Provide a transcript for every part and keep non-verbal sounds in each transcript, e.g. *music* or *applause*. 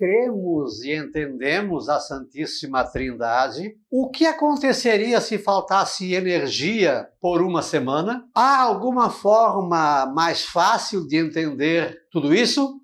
cremos e entendemos a Santíssima Trindade, o que aconteceria se faltasse energia por uma semana? Há alguma forma mais fácil de entender tudo isso?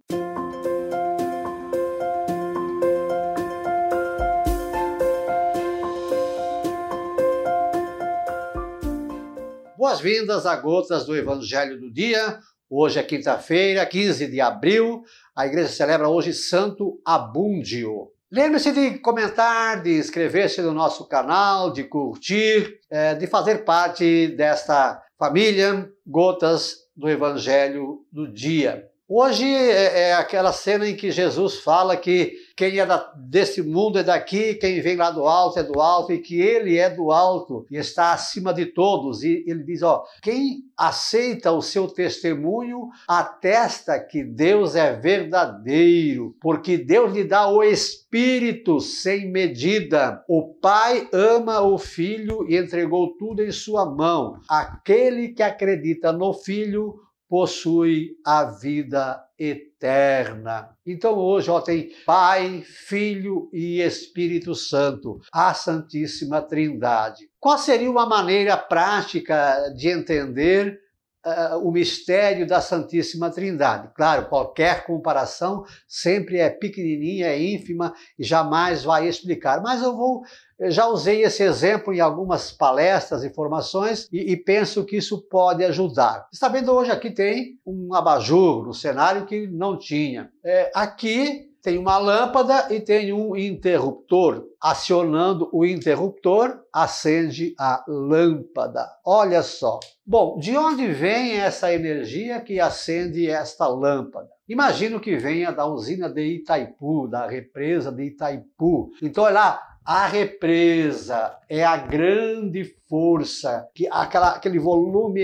Boas-vindas a Gotas do Evangelho do Dia. Hoje é quinta-feira, 15 de abril. A igreja celebra hoje Santo Abúndio. Lembre-se de comentar, de inscrever-se no nosso canal, de curtir, é, de fazer parte desta família Gotas do Evangelho do Dia. Hoje é, é, aquela cena em que Jesus fala que quem é da, desse mundo é daqui, quem vem lá do alto é do alto, e que ele é do alto e está acima de todos. E ele diz: ó, quem aceita o seu testemunho atesta que Deus é verdadeiro, porque Deus lhe dá o Espírito sem medida. O Pai ama o Filho e entregou tudo em sua mão. Aquele que acredita no Filho possui a vida eterna. Então hoje ó, tem Pai, Filho e Espírito Santo, a Santíssima Trindade. Qual seria uma maneira prática de entender uh, o mistério da Santíssima Trindade? Claro, qualquer comparação sempre é pequenininha, é ínfima e jamais vai explicar, mas eu vou eu já usei esse exemplo em algumas palestras e formações e, e, penso que isso pode ajudar. Está vendo hoje aqui tem um abajur no cenário que não tinha. É, aqui tem uma lâmpada e tem um interruptor. Acionando o interruptor, acende a lâmpada. Olha só. Bom, de onde vem essa energia que acende esta lâmpada? Imagino que venha da usina de Itaipu, da represa de Itaipu. Então, olha lá, a represa é a grande força, que aquela, aquele volume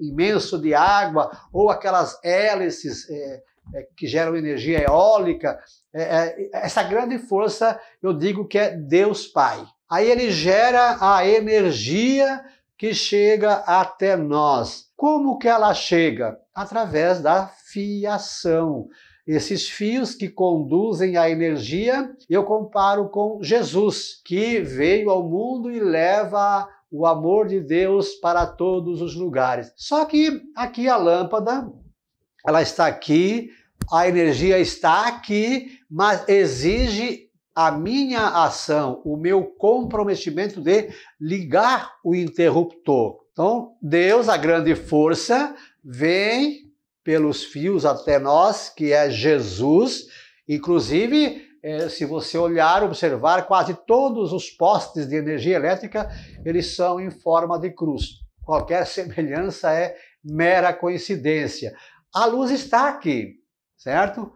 imenso de água ou aquelas hélices é, é, que geram energia eólica, é, é, essa grande força eu digo que é Deus Pai. Aí ele gera a energia que chega até nós. Como que ela chega? Através da fiação esses fios que conduzem a energia, eu comparo com Jesus, que veio ao mundo e leva o amor de Deus para todos os lugares. Só que aqui a lâmpada, ela está aqui, a energia está aqui, mas exige a minha ação, o meu comprometimento de ligar o interruptor. Então, Deus, a grande força, vem pelos fios até nós, que é Jesus. Inclusive, é, se você olhar, observar, quase todos os postes de energia elétrica, eles são em forma de cruz. Qualquer *laughs* semelhança é mera coincidência. A luz está aqui, certo?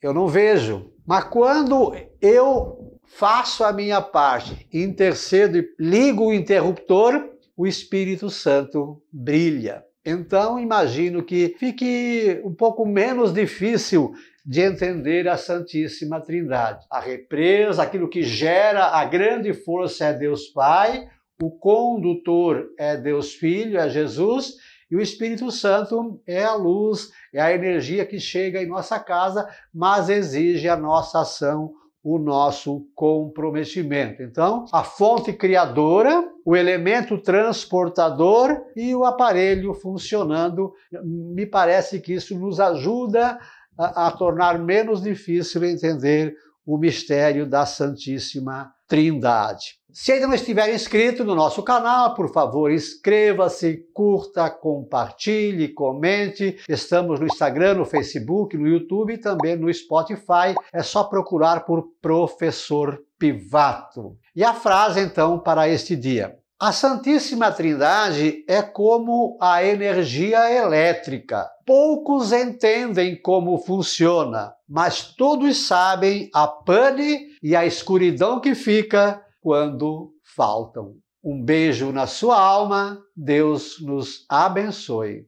Eu não vejo. Mas quando eu faço a minha parte, intercedo e ligo o interruptor, o Espírito Santo brilha. Então, imagino que fique um pouco menos difícil de entender a Santíssima Trindade. A represa, aquilo que gera a grande força é Deus Pai, o condutor é Deus Filho, é Jesus, e o Espírito Santo é a luz, é a energia que chega em nossa casa, mas exige a nossa ação o nosso comprometimento. Então, a fonte criadora, o elemento transportador e o aparelho funcionando, me parece que isso nos ajuda a, a tornar menos difícil entender o mistério da Santíssima Trindade. Se ainda não estiver inscrito no nosso canal, por favor, inscreva-se, curta, compartilhe, comente. Estamos no Instagram, no Facebook, no YouTube e também no Spotify. É só procurar por Professor Pivato. E a frase então para este dia. A Santíssima Trindade é como a energia elétrica. Poucos entendem como funciona, mas todos sabem a pane e a escuridão que fica quando faltam. Um beijo na sua alma, Deus nos abençoe.